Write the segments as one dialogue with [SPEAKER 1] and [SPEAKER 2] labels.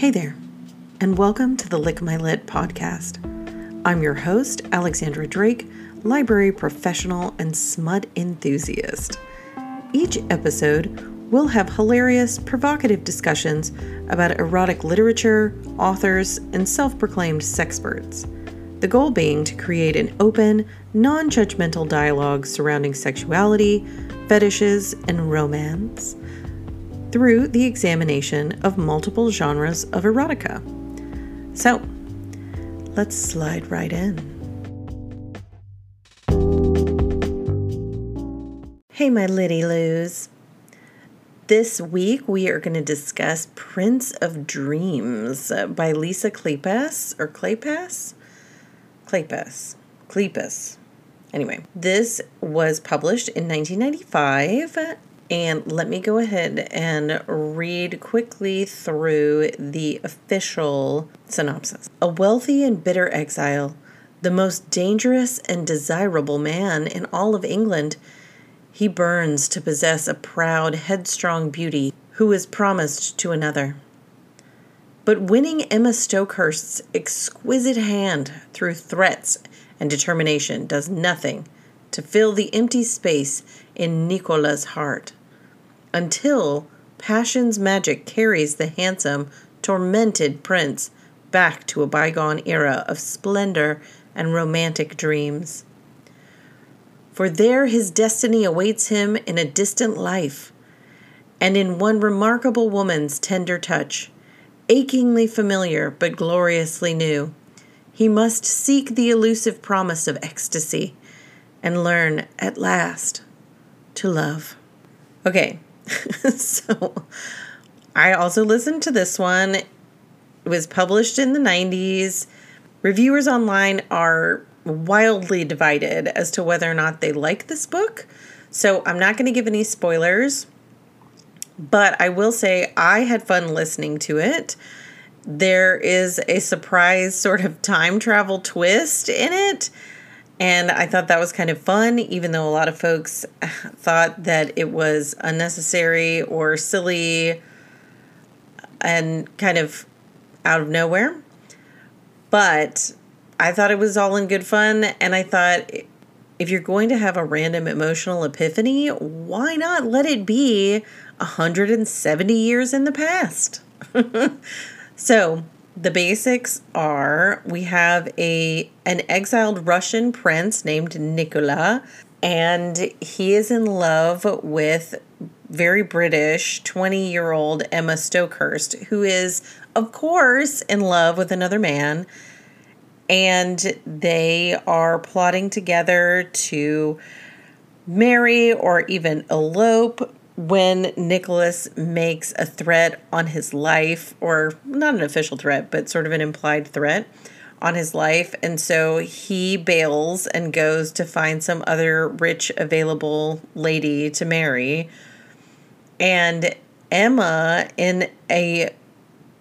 [SPEAKER 1] Hey there, and welcome to the Lick My Lit podcast. I'm your host, Alexandra Drake, library professional and smut enthusiast. Each episode will have hilarious, provocative discussions about erotic literature, authors, and self proclaimed sexperts. The goal being to create an open, non judgmental dialogue surrounding sexuality, fetishes, and romance through the examination of multiple genres of erotica. So, let's slide right in. Hey, my Liddy Loos. This week we are going to discuss Prince of Dreams by Lisa Kleypas or Kleypas? Kleypas. Kleypas. Anyway, this was published in 1995 and let me go ahead and read quickly through the official synopsis. A wealthy and bitter exile, the most dangerous and desirable man in all of England, he burns to possess a proud, headstrong beauty who is promised to another. But winning Emma Stokehurst's exquisite hand through threats and determination does nothing to fill the empty space in Nicola's heart until passion's magic carries the handsome, tormented prince back to a bygone era of splendor and romantic dreams. For there his destiny awaits him in a distant life, and in one remarkable woman's tender touch, achingly familiar but gloriously new, he must seek the elusive promise of ecstasy and learn at last to love. Okay, so I also listened to this one. It was published in the 90s. Reviewers online are wildly divided as to whether or not they like this book. So I'm not going to give any spoilers, but I will say I had fun listening to it. There is a surprise sort of time travel twist in it and I thought that was kind of fun, even though a lot of folks thought that it was unnecessary or silly and kind of out of nowhere. But I thought it was all in good fun. And I thought if you're going to have a random emotional epiphany, why not let it be 170 years in the past? so the basics are we have a an exiled Russian prince named Nikola and he is in love with very British 20 year old Emma Stokehurst, who is, of course, in love with another man. And they are plotting together to marry or even elope when Nikolas makes a threat on his life, or not an official threat, but sort of an implied threat on his life. And so he bails and goes to find some other rich, available lady to marry. And Emma, in a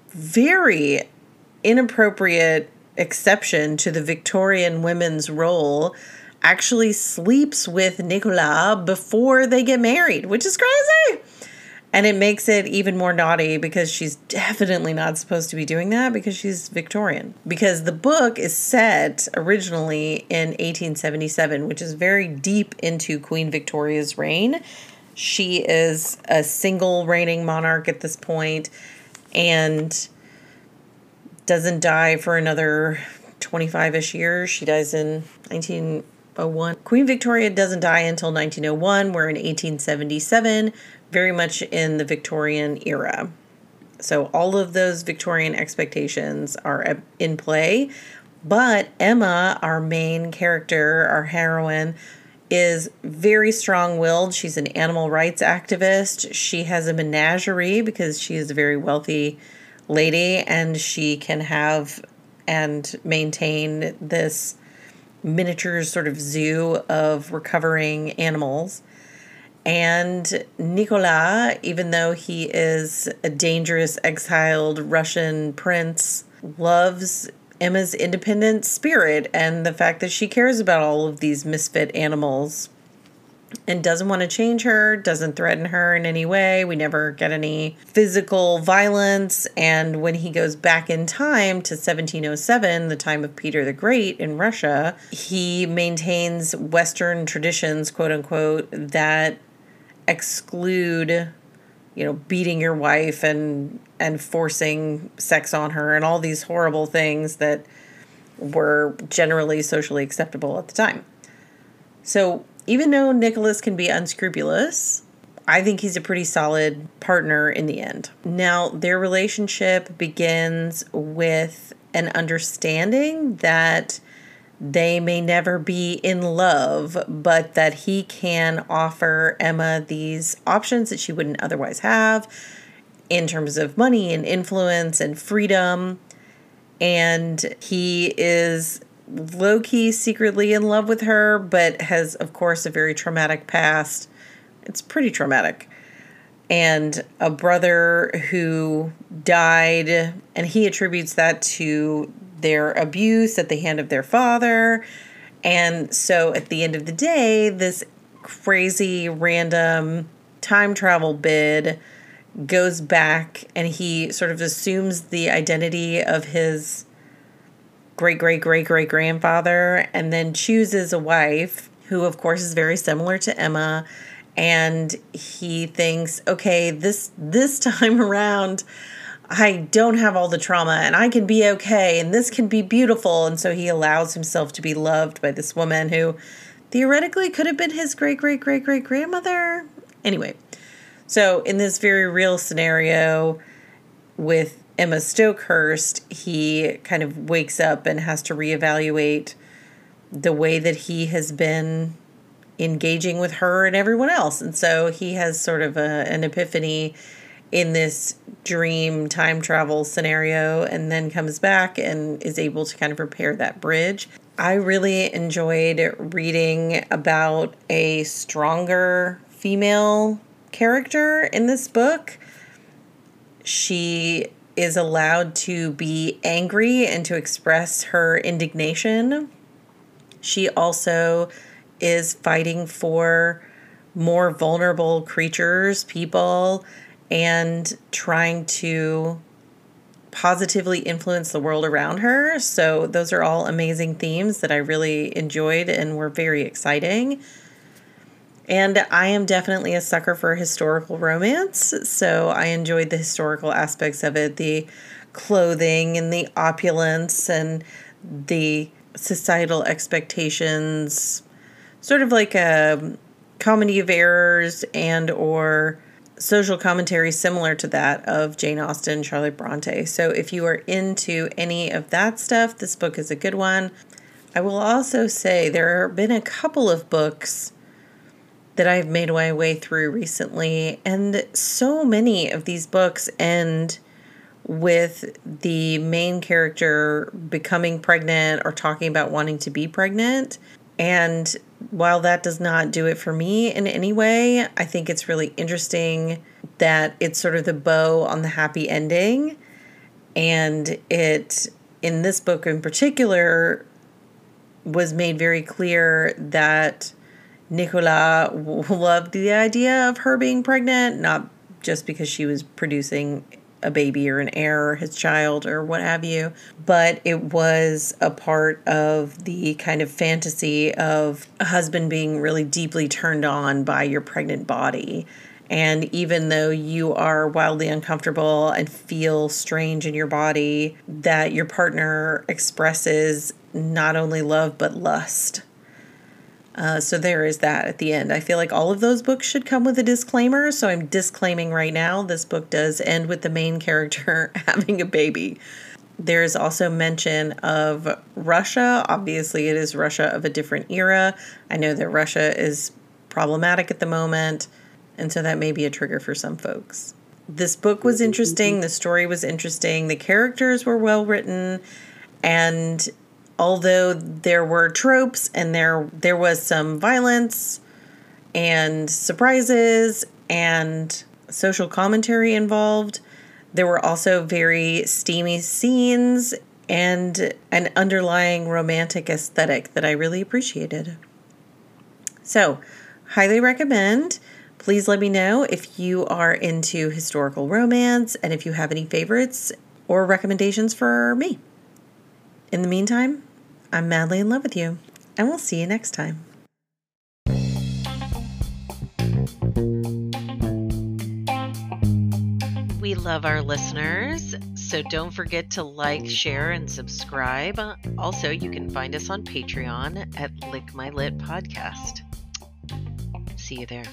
[SPEAKER 1] very inappropriate exception to the Victorian women's role, actually sleeps with Nikolas before they get married, which is crazy. And it makes it even more naughty because she's definitely not supposed to be doing that because she's Victorian. Because the book is set originally in 1877, which is very deep into Queen Victoria's reign. She is a single reigning monarch at this point and doesn't die for another 25 ish years. She dies in 19- 01. Queen Victoria doesn't die until 1901. We're in 1877, very much in the Victorian era. So all of those Victorian expectations are in play. But Emma, our main character, our heroine, is very strong willed. She's an animal rights activist. She has a menagerie because she is a very wealthy lady and she can have and maintain this miniature sort of zoo of recovering animals. And Nikolas, even though he is a dangerous exiled Russian prince, loves Emma's independent spirit and the fact that she cares about all of these misfit animals. And doesn't want to change her, doesn't threaten her in any way. We never get any physical violence. And when he goes back in time to 1707, the time of Peter the Great in Russia, he maintains Western traditions, quote unquote, that exclude you know beating your wife and and forcing sex on her and all these horrible things that were generally socially acceptable at the time. So even though Nikolas can be unscrupulous, I think he's a pretty solid partner in the end. Now, their relationship begins with an understanding that they may never be in love, but that he can offer Emma these options that she wouldn't otherwise have in terms of money and influence and freedom. And he is low key secretly in love with her, but has, of course, a very traumatic past. It's pretty traumatic. And a brother who died, and he attributes that to their abuse at the hand of their father. And so at the end of the day, this crazy random time travel bid goes back and he sort of assumes the identity of his great great great great grandfather and then chooses a wife who of course is very similar to Emma and he thinks okay this this time around I don't have all the trauma and I can be okay and this can be beautiful and so he allows himself to be loved by this woman who theoretically could have been his great great great great grandmother. Anyway so in this very real scenario with Emma Stokehurst, he kind of wakes up and has to reevaluate the way that he has been engaging with her and everyone else. And so he has sort of a, an epiphany in this dream time travel scenario and then comes back and is able to kind of repair that bridge. I really enjoyed reading about a stronger female character in this book. She is allowed to be angry and to express her indignation. She also is fighting for more vulnerable creatures, people, and trying to positively influence the world around her. So, those are all amazing themes that I really enjoyed and were very exciting. And I am definitely a sucker for historical romance. So I enjoyed the historical aspects of it the clothing and the opulence and the societal expectations sort of like a comedy of errors and or social commentary similar to that of Jane Austen, Charlotte Bronte. So if you are into any of that stuff, this book is a good one. I will also say there have been a couple of books that I've made my way through recently. And so many of these books end with the main character becoming pregnant or talking about wanting to be pregnant. And while that does not do it for me in any way, I think it's really interesting that it's sort of the bow on the happy ending. And it, in this book in particular, was made very clear that Nicola loved the idea of her being pregnant, not just because she was producing a baby or an heir or his child or what have you, but it was a part of the kind of fantasy of a husband being really deeply turned on by your pregnant body. And even though you are wildly uncomfortable and feel strange in your body, that your partner expresses not only love but lust uh, so there is that at the end. I feel like all of those books should come with a disclaimer. So I'm disclaiming right now this book does end with the main character having a baby. There is also mention of Russia. Obviously, it is Russia of a different era. I know that Russia is problematic at the moment, and so that may be a trigger for some folks. This book was interesting. The story was interesting. The characters were well written. And although there were tropes and there there was some violence and surprises and social commentary involved, there were also very steamy scenes and an underlying romantic aesthetic that I really appreciated. So, highly recommend. Please let me know if you are into historical romance and if you have any favorites or recommendations for me. In the meantime, I'm madly in love with you, and we'll see you next time. We love our listeners, so don't forget to like, share, and subscribe. Also, you can find us on Patreon at Lick My Lit Podcast. See you there.